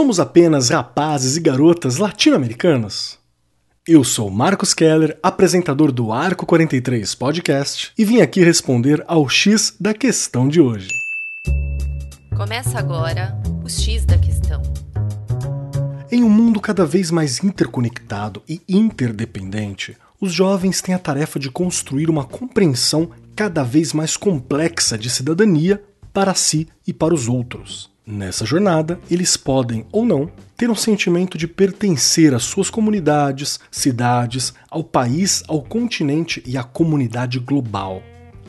Somos apenas rapazes e garotas latino-americanos? Eu sou Marcos Keller, apresentador do Arco 43 Podcast, e vim aqui responder ao X da questão de hoje. Começa agora o X da questão. Em um mundo cada vez mais interconectado e interdependente, os jovens têm a tarefa de construir uma compreensão cada vez mais complexa de cidadania para si e para os outros. Nessa jornada, eles podem ou não ter um sentimento de pertencer às suas comunidades, cidades, ao país, ao continente e à comunidade global.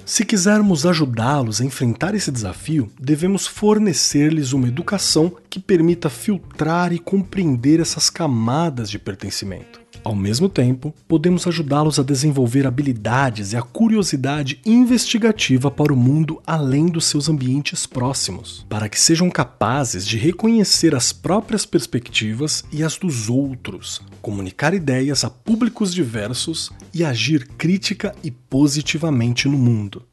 Se quisermos ajudá-los a enfrentar esse desafio, devemos fornecer-lhes uma educação que permita filtrar e compreender essas camadas de pertencimento. Ao mesmo tempo, podemos ajudá-los a desenvolver habilidades e a curiosidade investigativa para o mundo além dos seus ambientes próximos, para que sejam capazes de reconhecer as próprias perspectivas e as dos outros, comunicar ideias a públicos diversos e agir crítica e positivamente no mundo.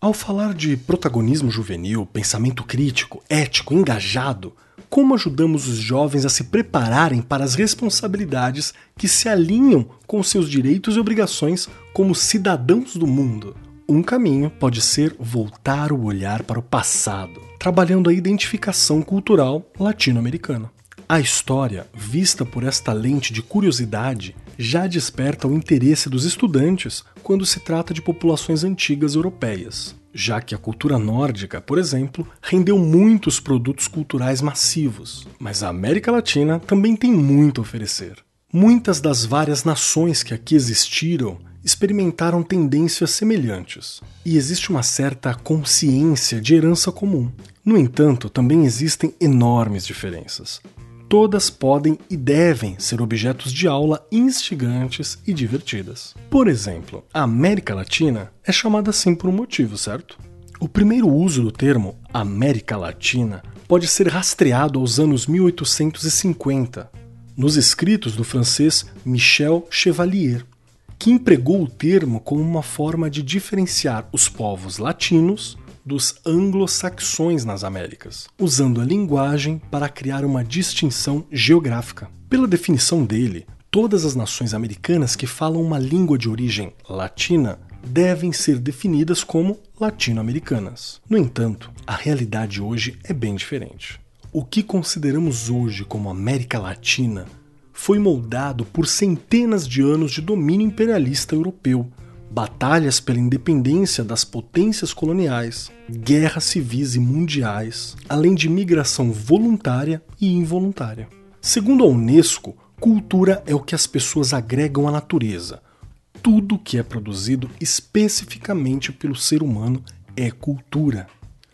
Ao falar de protagonismo juvenil, pensamento crítico, ético, engajado, como ajudamos os jovens a se prepararem para as responsabilidades que se alinham com seus direitos e obrigações como cidadãos do mundo. Um caminho pode ser voltar o olhar para o passado, trabalhando a identificação cultural latino-americana. A história, vista por esta lente de curiosidade, já desperta o interesse dos estudantes quando se trata de populações antigas europeias já que a cultura nórdica, por exemplo, rendeu muitos produtos culturais massivos. Mas a América Latina também tem muito a oferecer. Muitas das várias nações que aqui existiram experimentaram tendências semelhantes, e existe uma certa consciência de herança comum. No entanto, também existem enormes diferenças todas podem e devem ser objetos de aula instigantes e divertidas. Por exemplo, a América Latina é chamada assim por um motivo, certo? O primeiro uso do termo América Latina pode ser rastreado aos anos 1850, nos escritos do francês Michel Chevalier, que empregou o termo como uma forma de diferenciar os povos latinos dos anglo-saxões nas Américas, usando a linguagem para criar uma distinção geográfica. Pela definição dele, todas as nações americanas que falam uma língua de origem latina devem ser definidas como latino-americanas. No entanto, a realidade hoje é bem diferente. O que consideramos hoje como América Latina foi moldado por centenas de anos de domínio imperialista europeu, batalhas pela independência das potências coloniais, guerras civis e mundiais, além de migração voluntária e involuntária. Segundo a Unesco, cultura é o que as pessoas agregam à natureza. Tudo que é produzido especificamente pelo ser humano é cultura.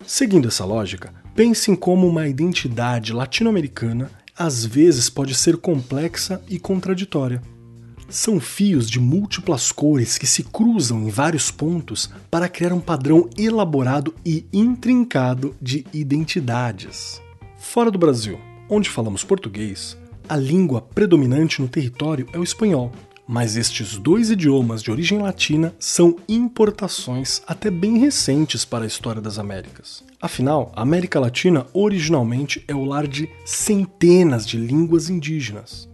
Seguindo essa lógica, pense em como uma identidade latino-americana às vezes pode ser complexa e contraditória. São fios de múltiplas cores que se cruzam em vários pontos para criar um padrão elaborado e intrincado de identidades. Fora do Brasil, onde falamos português, a língua predominante no território é o espanhol, mas estes dois idiomas de origem latina são importações até bem recentes para a história das Américas. Afinal, a América Latina originalmente é o lar de centenas de línguas indígenas.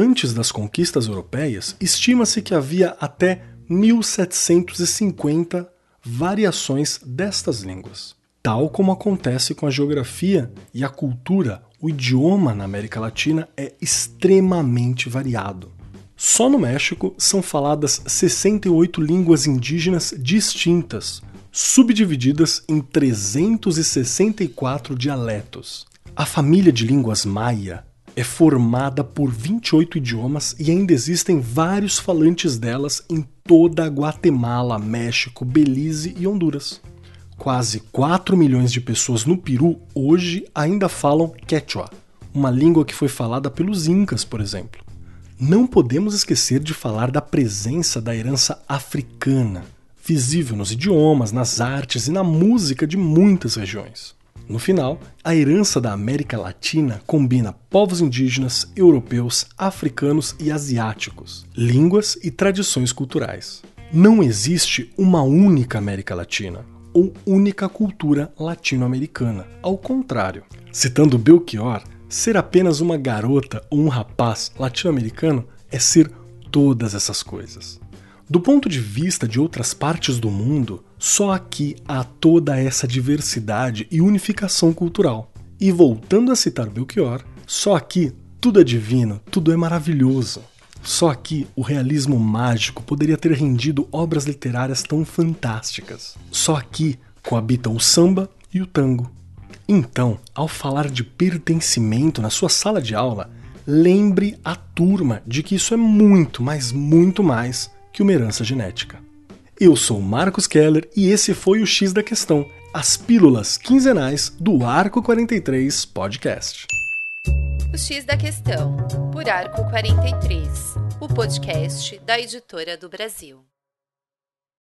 Antes das conquistas europeias, estima-se que havia até 1750 variações destas línguas. Tal como acontece com a geografia e a cultura, o idioma na América Latina é extremamente variado. Só no México são faladas 68 línguas indígenas distintas, subdivididas em 364 dialetos. A família de línguas maia é formada por 28 idiomas e ainda existem vários falantes delas em toda a Guatemala, México, Belize e Honduras. Quase 4 milhões de pessoas no Peru hoje ainda falam Quechua, uma língua que foi falada pelos Incas, por exemplo. Não podemos esquecer de falar da presença da herança africana, visível nos idiomas, nas artes e na música de muitas regiões. No final, a herança da América Latina combina povos indígenas, europeus, africanos e asiáticos, línguas e tradições culturais. Não existe uma única América Latina ou única cultura latino-americana. Ao contrário, citando Belchior, Ser apenas uma garota ou um rapaz latino-americano é ser todas essas coisas. Do ponto de vista de outras partes do mundo, só aqui há toda essa diversidade e unificação cultural. E voltando a citar Belchior, só aqui tudo é divino, tudo é maravilhoso. Só aqui o realismo mágico poderia ter rendido obras literárias tão fantásticas. Só aqui coabitam o samba e o tango. Então, ao falar de pertencimento na sua sala de aula, lembre a turma de que isso é muito, mas muito mais que uma herança genética. Eu sou Marcos Keller e esse foi o X da Questão, as pílulas quinzenais do Arco 43 Podcast. O X da Questão, por Arco 43, o podcast da editora do Brasil.